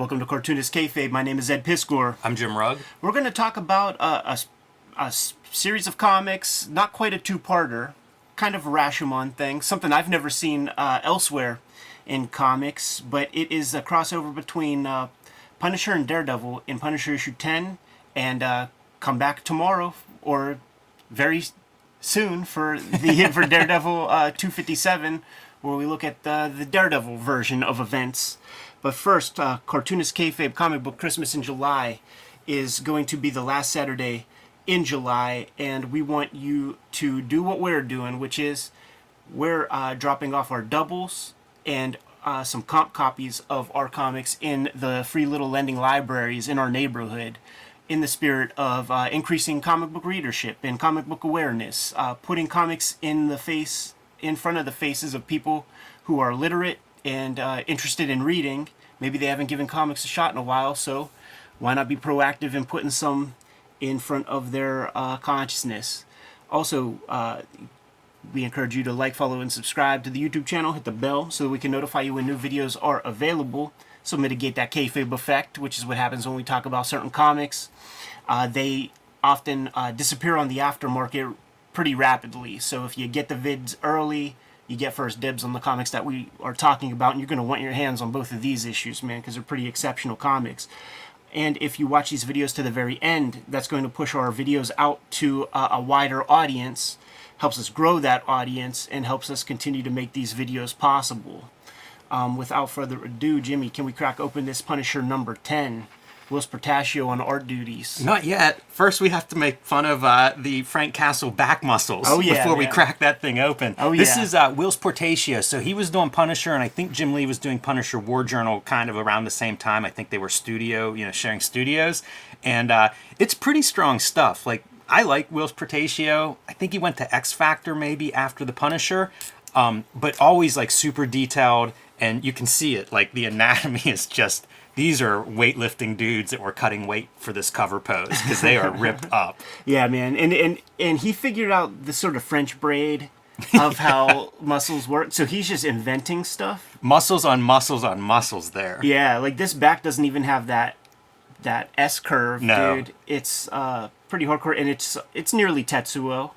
Welcome to Cartoonist Kayfabe. My name is Ed Piskor. I'm Jim Rugg. We're going to talk about a series of comics, not quite a two-parter, kind of a Rashomon thing, something I've never seen uh, elsewhere in comics, but it is a crossover between uh, Punisher and Daredevil in Punisher issue 10, and uh, come back tomorrow or very soon for the for Daredevil uh, 257, where we look at uh, the Daredevil version of events. But first, uh, Cartoonist Kayfabe Comic Book Christmas in July is going to be the last Saturday in July, and we want you to do what we're doing, which is we're uh, dropping off our doubles and uh, some comp copies of our comics in the free little lending libraries in our neighborhood in the spirit of uh, increasing comic book readership and comic book awareness, uh, putting comics in the face, in front of the faces of people who are literate and uh, interested in reading. Maybe they haven't given comics a shot in a while, so why not be proactive in putting some in front of their uh, consciousness? Also, uh, we encourage you to like, follow, and subscribe to the YouTube channel. Hit the bell so that we can notify you when new videos are available. So mitigate that kayfabe effect, which is what happens when we talk about certain comics. Uh, they often uh, disappear on the aftermarket pretty rapidly. So if you get the vids early, you get first dibs on the comics that we are talking about, and you're going to want your hands on both of these issues, man, because they're pretty exceptional comics. And if you watch these videos to the very end, that's going to push our videos out to a wider audience, helps us grow that audience, and helps us continue to make these videos possible. Um, without further ado, Jimmy, can we crack open this Punisher number 10? Whilce Portacio on art duties. Not yet. First, we have to make fun of uh, the Frank Castle back muscles Oh, yeah, before we crack that thing open. Oh, This yeah. is uh, Whilce Portacio. So he was doing Punisher, and I think Jim Lee was doing Punisher War Journal kind of around the same time. I think they were studio, you know, sharing studios. And uh, it's pretty strong stuff. Like, I like Whilce Portacio. I think he went to X Factor maybe after the Punisher, um, but always like super detailed, and you can see it. Like, the anatomy is just. These are weightlifting dudes that were cutting weight for this cover pose because they are ripped up. Yeah, man, and and and he figured out the sort of French braid of how muscles work. So he's just inventing stuff. Muscles on muscles on muscles there. Yeah, like this back doesn't even have that that S curve, No. dude. It's uh pretty hardcore, and it's it's nearly Tetsuo.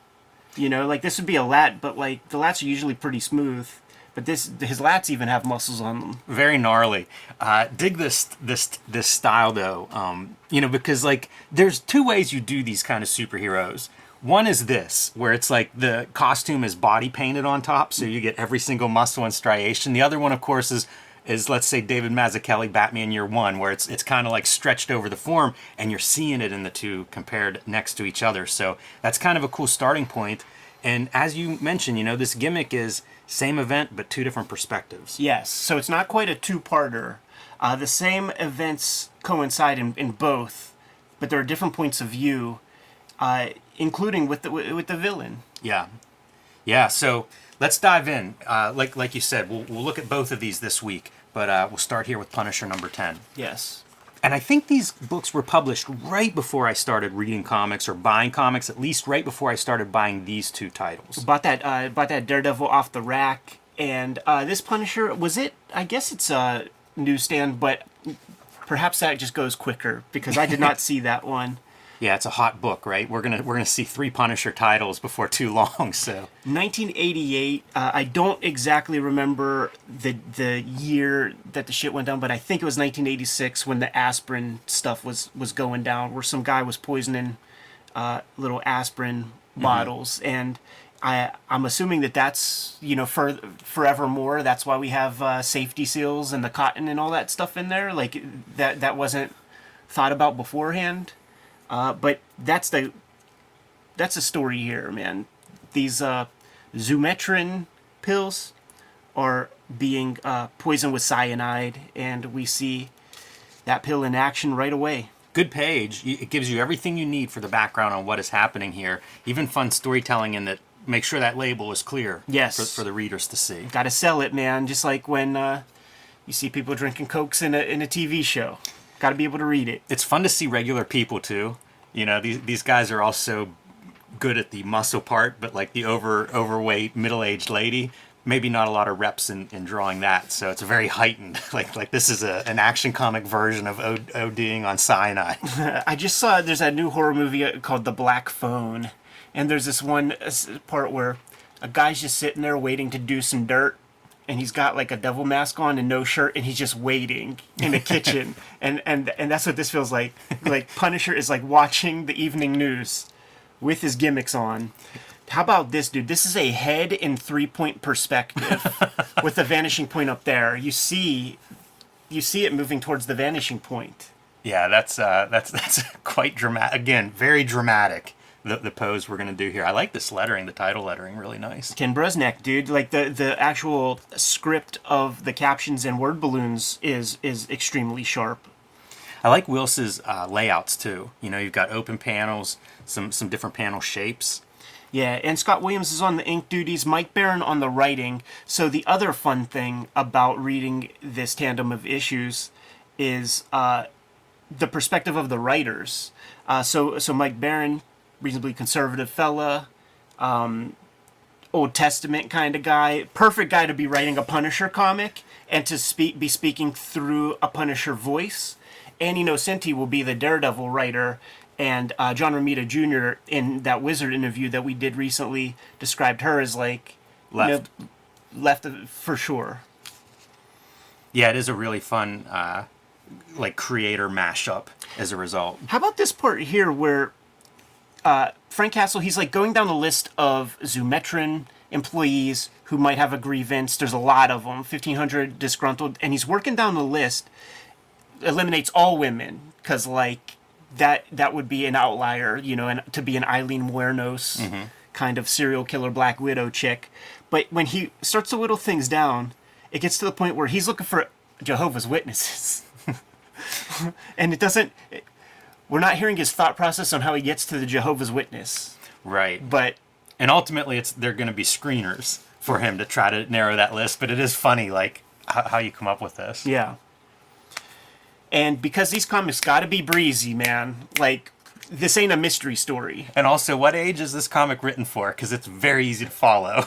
You know, like this would be a lat, but like the lats are usually pretty smooth. But this his lats even have muscles on them. Very gnarly. Uh, dig this this this style though. Um, you know because like there's two ways you do these kind of superheroes. One is this, where it's like the costume is body painted on top, so you get every single muscle and striation. The other one, of course, is is let's say David Mazzucchelli Batman Year One, where it's it's kind of like stretched over the form, and you're seeing it in the two compared next to each other. So that's kind of a cool starting point. And as you mentioned, you know, this gimmick is same event but two different perspectives. Yes, so it's not quite a two-parter. Uh, the same events coincide in, in both, but there are different points of view, uh, including with the with the villain. Yeah, yeah. So let's dive in. Uh, like like you said, we'll we'll look at both of these this week, but uh, we'll start here with Punisher number ten. Yes. And I think these books were published right before I started reading comics or buying comics. At least right before I started buying these two titles. bought that uh, bought that Daredevil off the rack, and uh, this Punisher was it? I guess it's a newsstand, but perhaps that just goes quicker because I did not see that one. Yeah, it's a hot book, right? We're gonna we're gonna see three Punisher titles before too long. So 1988. Uh, I don't exactly remember the the year that the shit went down, but I think it was 1986 when the aspirin stuff was was going down, where some guy was poisoning uh, little aspirin bottles, and I I'm assuming that that's you know for forevermore. That's why we have uh, safety seals and the cotton and all that stuff in there. Like that that wasn't thought about beforehand. Uh, but that's the that's the story here, man. These uh, Zumetrin pills are being uh, poisoned with cyanide, and we see that pill in action right away. good page. It gives you everything you need for the background on what is happening here. Even fun storytelling in that. Make sure that label is clear. Yes. For, for the readers to see. Got to sell it, man. Just like when uh, you see people drinking cokes in a in a TV show. Got to be able to read it. it's fun to see regular people too. You know, these these guys are also good at the muscle part, but like the over overweight middle aged lady, maybe not a lot of reps in, in drawing that, so it's very heightened. like like this is a, an action comic version of O- ODing on cyanide. I just saw there's a new horror movie uh, called The Black Phone, and there's this one uh, part where a guy's just sitting there waiting to do some dirt, and he's got like a devil mask on and no shirt, and he's just waiting in the kitchen, and and and that's what this feels like. Like Punisher is like watching the evening news with his gimmicks on. How about this, dude? This is a head in three point perspective with the vanishing point up there. You see, you see it moving towards the vanishing point. Yeah, that's uh, that's that's quite dramatic. Again, very dramatic. The, the pose we're gonna do here. I like this lettering, the title lettering, really nice. Ken Bruzenak, dude. Like the the actual script of the captions and word balloons is is extremely sharp. I like Whilce's uh, layouts too. You know, you've got open panels, some some different panel shapes. Yeah, and Scott Williams is on the ink duties, Mike Baron on the writing. So the other fun thing about reading this tandem of issues is uh, the perspective of the writers. Uh, so so Mike Baron, reasonably conservative fella, um, Old Testament kind of guy, perfect guy to be writing a Punisher comic and to speak be speaking through a Punisher voice. Annie Nocenti will be the Daredevil writer, and uh, John Romita Jr. in that Wizard interview that we did recently described her as like you know, Left. left for sure. Yeah, it is a really fun uh, like creator mashup as a result. How about this part here where uh, Frank Castle, he's like going down the list of Zumetron employees who might have a grievance. There's a lot of them, 1,500 disgruntled, and he's working down the list, eliminates all women, because like that that would be an outlier, you know, and to be an Aileen Wuornos kind of serial killer Black Widow chick. But when he starts to whittle things down, it gets to the point where he's looking for Jehovah's Witnesses. and it doesn't we're not hearing his thought process on how he gets to the Jehovah's Witness, Right. but and ultimately it's they're going to be screeners for him to try to narrow that list but it is funny like how, how you come up with this yeah. And because these comics got to be breezy, man. Like this ain't a mystery story. and also what age is this comic written for because it's very easy to follow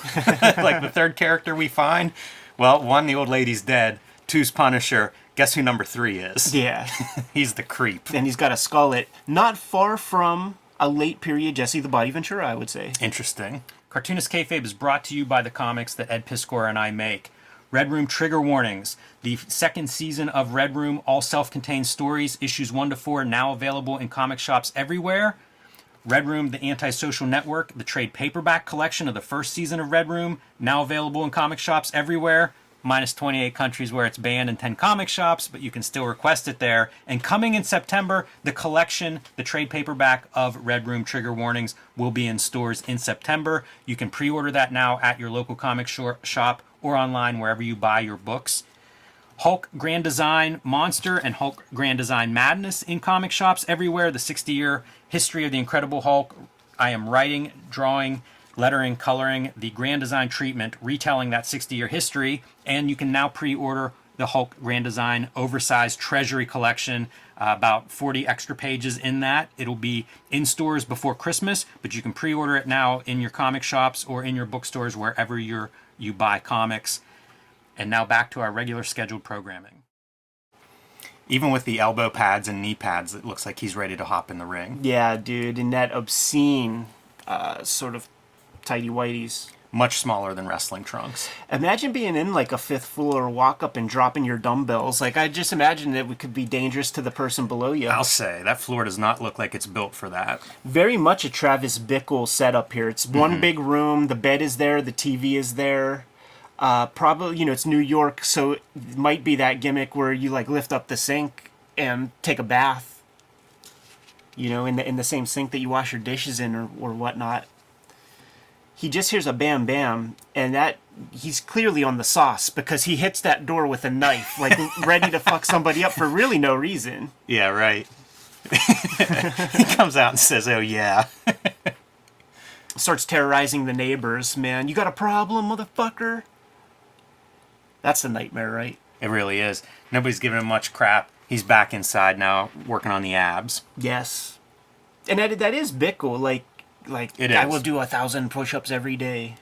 like the third character we find well one the old lady's dead two's punisher guess who number three is Yeah. he's the creep and he's got a skullet not far from a late period Jesse the Body Ventura, I would say. Interesting. Cartoonist Kayfabe is brought to you by the comics that Ed Piskor and I make. Red Room Trigger Warnings, the second season of Red Room, all self contained stories, issues 1 to 4, now available in comic shops everywhere. Red Room, the Antisocial Network, the trade paperback collection of the first season of Red Room, now available in comic shops everywhere. Minus 28 countries where it's banned and 10 comic shops, but you can still request it there. And coming in September, the collection, the trade paperback of Red Room Trigger Warnings, will be in stores in September. You can pre order that now at your local comic shop or online wherever you buy your books. Hulk Grand Design Monster and Hulk Grand Design Madness in comic shops everywhere. The 60 year history of the Incredible Hulk. I am writing, drawing, lettering, coloring the Grand Design treatment, retelling that 60 year history. And you can now pre order the Hulk Grand Design Oversized Treasury Collection. Uh, about 40 extra pages in that. It'll be in stores before Christmas, but you can pre order it now in your comic shops or in your bookstores wherever you're, you buy comics. And now back to our regular scheduled programming. Even with the elbow pads and knee pads, it looks like he's ready to hop in the ring. Yeah, dude, in that obscene uh, sort of tidy whities. Much smaller than wrestling trunks. Imagine being in like a fifth floor walk up and dropping your dumbbells. Like I just imagine that it could be dangerous to the person below you. I'll say that floor does not look like it's built for that. Very much a Travis Bickle setup here. It's one big room. The bed is there. The TV is there. Uh, probably you know it's New York, so it might be that gimmick where you like lift up the sink and take a bath. You know, in the in the same sink that you wash your dishes in or or whatnot. He just hears a bam bam, and that he's clearly on the sauce because he hits that door with a knife, like ready to fuck somebody up for really no reason. Yeah, right. he comes out and says, "Oh yeah." starts terrorizing the neighbors. Man, you got a problem, motherfucker? That's a nightmare, right? It really is. Nobody's giving him much crap. He's back inside now, working on the abs. Yes. And that that is Bickle. Like like It I is. will do a thousand push-ups every day.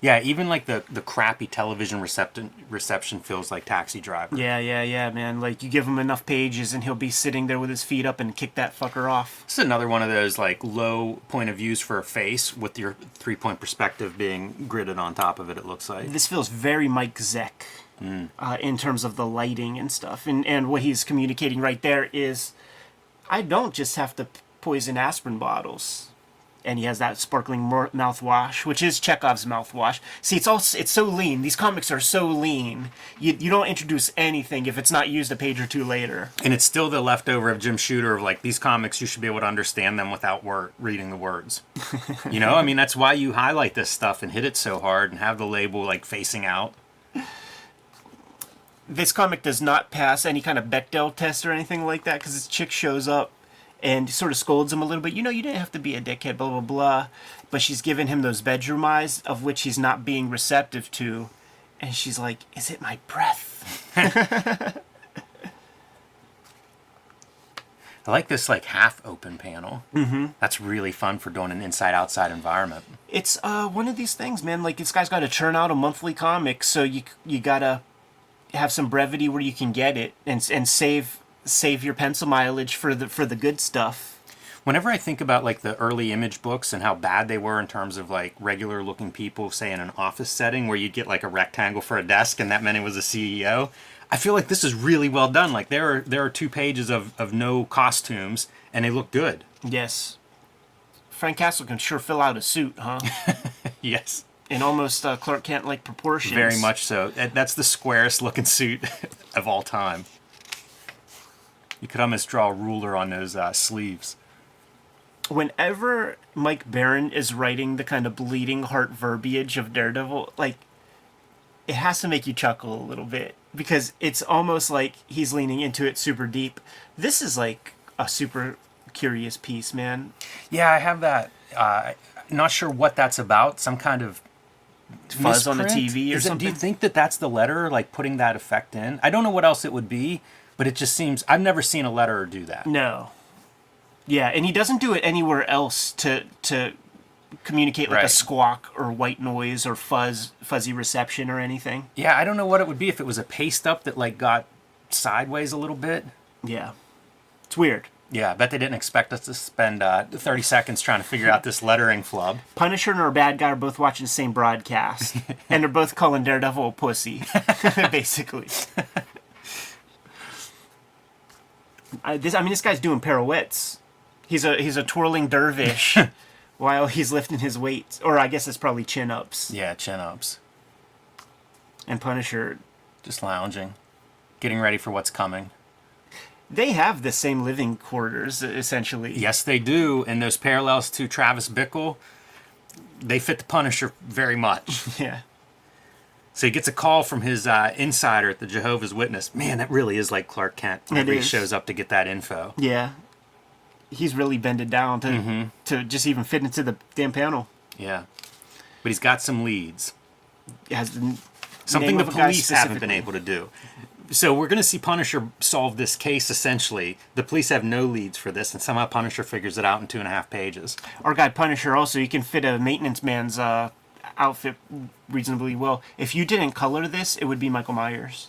Yeah, even like the the crappy television reception reception feels like Taxi Driver. Yeah, yeah, yeah, man. Like you give him enough pages and he'll be sitting there with his feet up and kick that fucker off. This is another one of those like low point of views for a face with your three point perspective being gridded on top of it. It looks like. This feels very Mike Zeck uh, in terms of the lighting and stuff. And and what he's communicating right there is, I don't just have to poison aspirin bottles. And he has that sparkling mouthwash, which is Chekhov's mouthwash. See, it's all it's so lean. These comics are so lean. You you don't introduce anything if it's not used a page or two later. And it's still the leftover of Jim Shooter of like these comics. You should be able to understand them without word reading the words. you know, I mean that's why you highlight this stuff and hit it so hard and have the label like facing out. this comic does not pass any kind of Bechdel test or anything like that because this chick shows up and sort of scolds him a little bit. You know, you didn't have to be a dickhead, blah, blah, blah. But she's giving him those bedroom eyes of which he's not being receptive to. And she's like, Is it my breath? I like this like half open panel. Mm-hmm. That's really fun for doing an inside outside environment. It's uh, one of these things, man. Like, this guy's got to churn out a monthly comic, so you you gotta have some brevity where you can get it and, and save save your pencil mileage for the for the good stuff. Whenever I think about like the early image books and how bad they were in terms of like regular looking people, say in an office setting where you'd get like a rectangle for a desk and that meant it was a CEO, I feel like this is really well done. Like there are there are two pages of, of no costumes and they look good. Yes. Frank Castle can sure fill out a suit, huh? Yes. In almost uh, Clark Kent like proportions. Very much so. That's the squarest looking suit of all time. You could almost draw a ruler on those uh, sleeves. Whenever Mike Baron is writing the kind of bleeding heart verbiage of Daredevil, like, it has to make you chuckle a little bit because it's almost like he's leaning into it super deep. This is like a super curious piece, man. Yeah, I have that. Uh, not sure what that's about. Some kind of Fuzz on the? TV or Is it- something. do you think that that's the letter, like putting that effect in? I don't know what else it would be, but it just seems I've never seen a letterer do that. No. Yeah, and he doesn't do it anywhere else to to communicate like a squawk or white noise or fuzz fuzzy reception or anything. Yeah, I don't know what it would be if it was a paste up that like got sideways a little bit. Yeah. It's weird. Yeah, I bet they didn't expect us to spend uh, 30 seconds trying to figure out this lettering flub. Punisher and our bad guy are both watching the same broadcast, and they're both calling Daredevil a pussy, basically. I, this, I mean, this guy's doing pirouettes. He's a he's a twirling dervish while he's lifting his weights, or I guess it's probably chin ups. Yeah, chin ups. And Punisher, Just lounging, getting ready for what's coming. they have the same living quarters essentially. Yes, they do. And those parallels to Travis Bickle, they fit the Punisher very much. Yeah. So he gets a call from his uh, insider at the Jehovah's Witness. Man, that really is like Clark Kent whenever he shows up to get that info. Yeah. He's really bended down to Mm-hmm. to just even fit into the damn panel. Yeah. But he's got some leads. It has the Something the of a guy police haven't been able to do. So we're going to see Punisher solve this case essentially. The police have no leads for this, and somehow Punisher figures it out in two and a half pages. Our guy Punisher also, you can fit a maintenance man's uh, outfit reasonably well. If you didn't color this, it would be Michael Myers.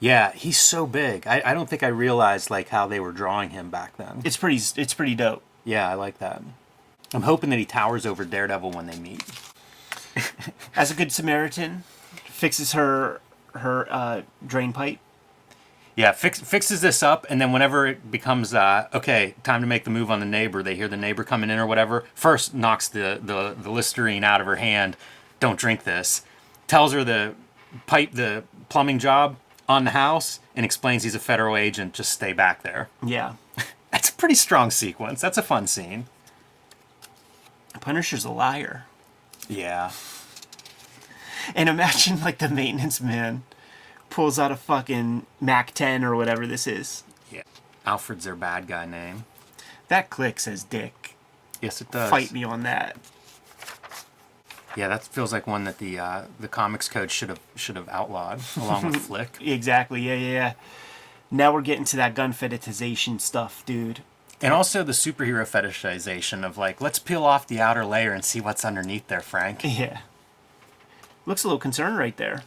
Yeah, he's so big. I, I don't think I realized like how they were drawing him back then. It's pretty. It's pretty dope. Yeah, I like that. I'm hoping that he towers over Daredevil when they meet. As a good Samaritan, fixes her her uh, drain pipe. Yeah, fix, fixes this up, and then whenever it becomes uh, okay, time to make the move on the neighbor, they hear the neighbor coming in or whatever. First, knocks the, the, the Listerine out of her hand. Don't drink this. Tells her the pipe the plumbing job on the house, and explains he's a federal agent. Just stay back there. Yeah, That's a pretty strong sequence. That's a fun scene. Punisher's a liar. Yeah. And imagine like the maintenance man pulls out a fucking Mac 10 or whatever this is. Yeah. Alfred's their bad guy name. That click says dick. Yes, it does. Fight me on that. Yeah, that feels like one that the uh, the comics code should have should have outlawed along with Flick. Exactly. Yeah, yeah, yeah. Now we're getting to that gun fetishization stuff, dude. And also the superhero fetishization of like, let's peel off the outer layer and see what's underneath there, Frank. Yeah. Looks a little concerned right there.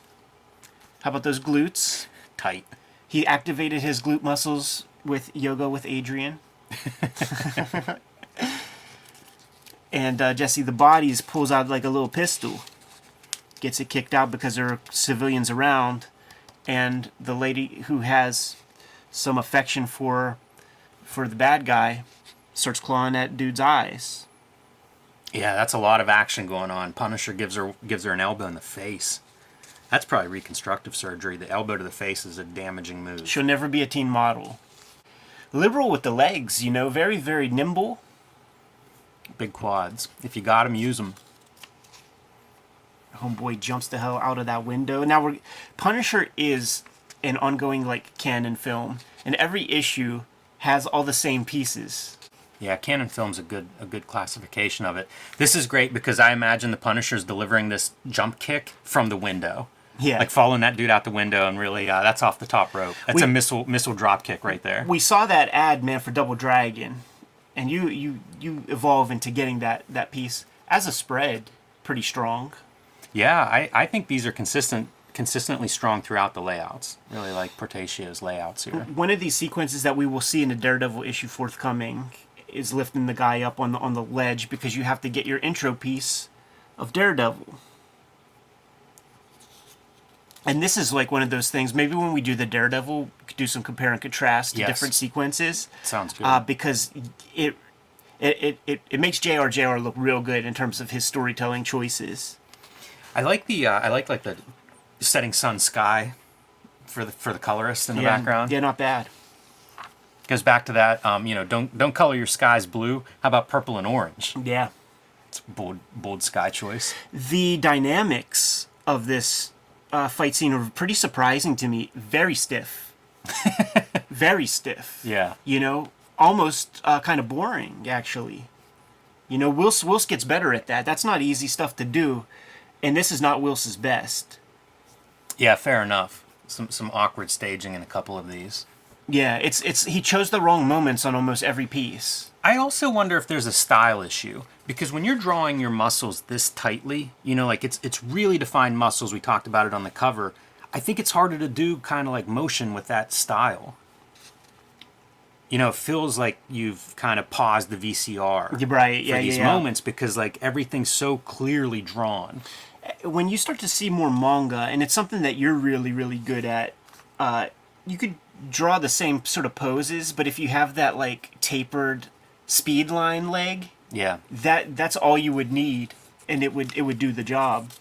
How about those glutes? Tight. He activated his glute muscles with yoga with Adriene. and uh, Jesse the bodies pulls out like a little pistol, gets it kicked out because there are civilians around, and the lady who has some affection for for the bad guy starts clawing at dude's eyes. Yeah, that's a lot of action going on. Punisher gives her gives her an elbow in the face. That's probably reconstructive surgery. The elbow to the face is a damaging move. She'll never be a teen model. Liberal with the legs, you know, very very nimble. Big quads. If you got them, use them. homeboy jumps the hell out of that window. Now we're Punisher is an ongoing like Cannon film, and every issue has all the same pieces. Yeah, Cannon Film's a good a good classification of it. This is great because I imagine the Punisher's delivering this jump kick from the window. Yeah. Like following that dude out the window and really uh, that's off the top rope. That's We- a missile missile drop kick right there. We saw that ad, man, for Double Dragon, and you you you evolve into getting that that piece as a spread, pretty strong. Yeah, I, I think these are consistent consistently strong throughout the layouts. Really like Portacio's layouts here. One of these sequences that we will see in the Daredevil issue forthcoming is lifting the guy up on the on the ledge because you have to get your intro piece of Daredevil. And this is like one of those things. Maybe when we do the Daredevil, do some compare and contrast to Yes. different sequences. Sounds good. uh, because it it, it, it it makes J.R. J.R. look real good in terms of his storytelling choices. I like the uh, I like like the setting sun sky for the for the colorist in the yeah, background. Yeah, not bad. Goes back to that. Um, you know, don't don't color your skies blue. How about purple and orange? Yeah. It's a bold bold sky choice. The dynamics of this uh, fight scene are pretty surprising to me. Very stiff. Very stiff. Yeah. You know, almost uh, kind of boring, actually. You know, Whilce, Whilce gets better at that. That's not easy stuff to do. And this is not Whilce's best. Yeah, fair enough. Some some awkward staging in a couple of these. Yeah, it's it's he chose the wrong moments on almost every piece. I also wonder if there's a style issue because when you're drawing your muscles this tightly, you know, like it's it's really defined muscles. We talked about it on the cover. I think it's harder to do kind of like motion with that style. You know, it feels like you've kind of paused the VCR right. Yeah, for these yeah, yeah. moments because like everything's so clearly drawn. when you start to see more manga, and it's something that you're really, really good at, uh, you could draw the same sort of poses, but if you have that like tapered speed line leg, Yeah. that that's all you would need, and it would it would do the job.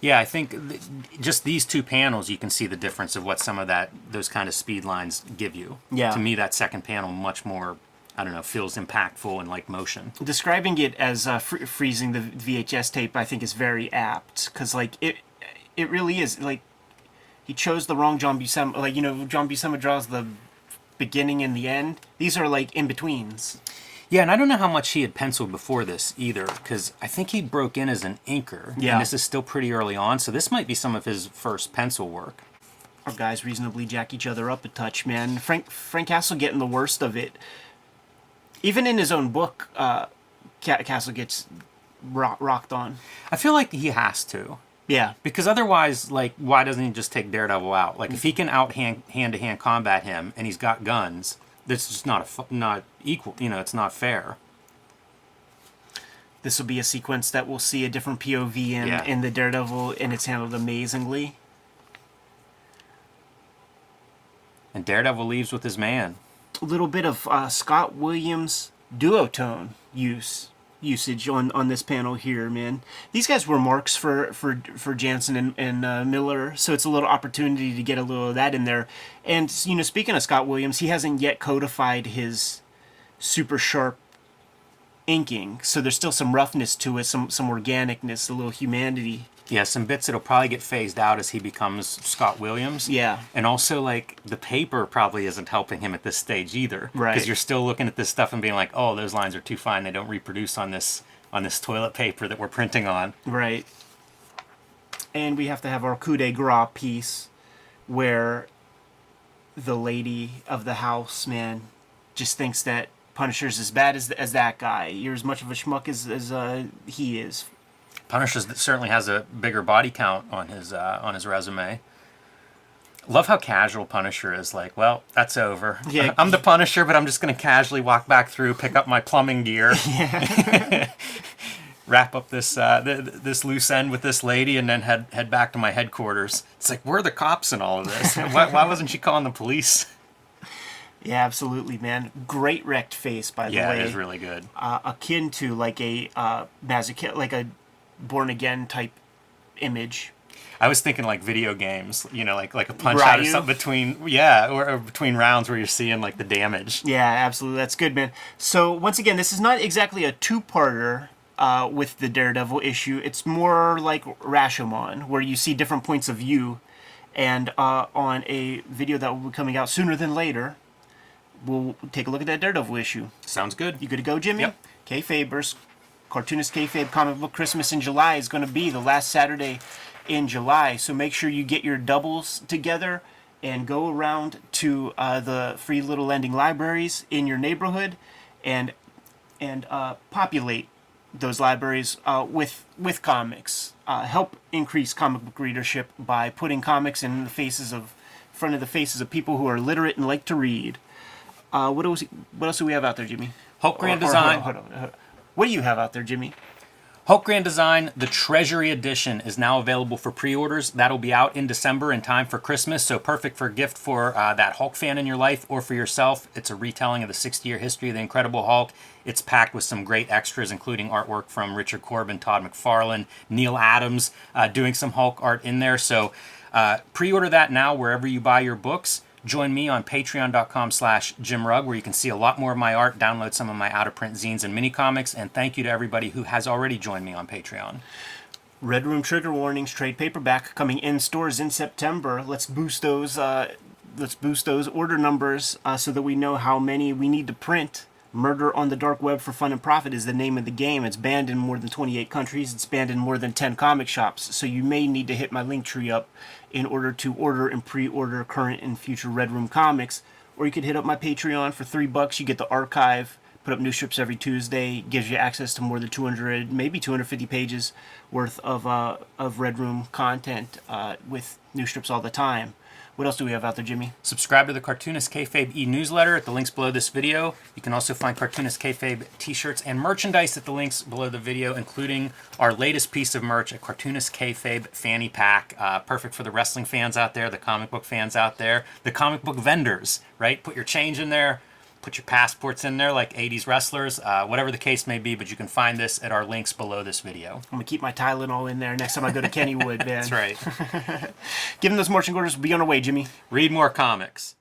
Yeah, I think th- just these two panels, you can see the difference of what some of that those kind of speed lines give you. Yeah. To me, that second panel much more, I don't know, feels impactful and like motion. Describing it as uh, fr- freezing the VHS tape, I think, is very apt because like it it really is like he chose the wrong John Buscema. Like you know, John Buscema draws the beginning and the end. These are like in betweens. Yeah, and I don't know how much he had penciled before this either, because I think he broke in as an inker. Yeah. And this is still pretty early on, so this might be some of his first pencil work. Our guys reasonably jack each other up a touch, man. Frank Frank Castle getting the worst of it. Even in his own book, uh, Castle gets rock- rocked on. I feel like he has to. Yeah, Because otherwise, like, why doesn't he just take Daredevil out? Like, if he can out hand hand to hand combat him and he's got guns, that's just not a fu- not equal. You know, it's not fair. this will be a sequence that we'll see a different POV in Yeah. in the Daredevil, and it's handled amazingly. And Daredevil leaves with his man. A little bit of uh, Scott Williams duotone use usage on on this panel here, man. These guys were marks for for for Janson and, and uh, Miller, so it's a little opportunity to get a little of that in there. And you know, speaking of Scott Williams, he hasn't yet codified his super sharp inking, so there's still some roughness to it, some some organicness, a little humanity. Yeah, some bits that'll probably get phased out as he becomes Scott Williams. Yeah. And also, like, the paper probably isn't helping him at this stage either. Right. Because you're still looking at this stuff and being like, oh, those lines are too fine. They don't reproduce on this on this toilet paper that we're printing on. Right. And we have to have our coup de grace piece where the lady of the house, man, just thinks that Punisher's as bad as, as that guy. You're as much of a schmuck as, as uh, he is. Punisher certainly has a bigger body count on his uh, on his resume. Love how casual Punisher is. Like, well, that's over. Yeah. I'm the Punisher, but I'm just gonna casually walk back through, pick up my plumbing gear, wrap up this uh, th- th- this loose end with this lady, and then head head back to my headquarters. It's like, where are the cops in all of this? why, why wasn't she calling the police? Yeah, absolutely, man. Great wrecked face, by the Yeah, way. it is really good. uh, akin to like a uh, masochist, like a born again type image. I was thinking like video games, you know, like like a punch out or Ryu? something between yeah, or, or between rounds where you're seeing like the damage. Yeah, absolutely. That's good, man. So once again, this is not exactly a two-parter uh, with the Daredevil issue. It's more like Rashomon, where you see different points of view, and uh, on a video that will be coming out sooner than later, we'll take a look at that Daredevil issue. Sounds good. You good to go, Jimmy? Yep. Kayfabers, Cartoonist Kayfabe Comic Book Christmas in July is going to be the last Saturday in July. So make sure you get your doubles together and go around to uh, the free little lending libraries in your neighborhood and and uh, populate those libraries uh, with with comics. Uh, help increase comic book readership by putting comics in the faces of front of the faces of people who are literate and like to read. Uh, what else? What else do we have out there, Jimmy? Hulk Grand Or- or- Design. hold on, hold on, hold on. What do you have out there, Jimmy? Hulk Grand Design, the Treasury Edition, is now available for pre-orders. That'll be out in December in time for Christmas, so perfect for a gift for uh, that Hulk fan in your life or for yourself. It's a retelling of the 60-year history of the Incredible Hulk. It's packed with some great extras, including artwork from Richard Corbin, Todd McFarlane, Neal Adams, uh, doing some Hulk art in there. So uh, pre-order that now wherever you buy your books. Join me on patreon.com slash jimrug where you can see a lot more of my art, download some of my out-of-print zines and mini comics, and thank you to everybody who has already joined me on Patreon. Red Room Trigger Warnings trade paperback coming in stores in September. Let's boost those. Uh, let's boost those order numbers uh, so that we know how many we need to print. Murder on the Dark Web for Fun and Profit is the name of the game. It's banned in more than 28 countries. It's banned in more than 10 comic shops. So you may need to hit my link tree up in order to order and pre-order current and future Red Room comics. Or you could hit up my Patreon for three bucks. You get the archive. Put up new strips every Tuesday. Gives you access to more than 200, maybe 250 pages worth of uh, of Red Room content uh, with new strips all the time. What else do we have out there, Jimmy? Subscribe to the Cartoonist Kayfabe e-newsletter at the links below this video. You can also find Cartoonist Kayfabe t-shirts and merchandise at the links below the video, including our latest piece of merch, a Cartoonist Kayfabe fanny pack, uh, perfect for the wrestling fans out there, the comic book fans out there, the comic book vendors, right? Put your change in there, put your passports in there like 80s wrestlers, uh, whatever the case may be, but you can find this at our links below this video. I'm gonna keep my Tylenol in there next time I go to Kennywood, man. That's right. Give them those marching orders. Be on our way, Jimmy. Read more comics.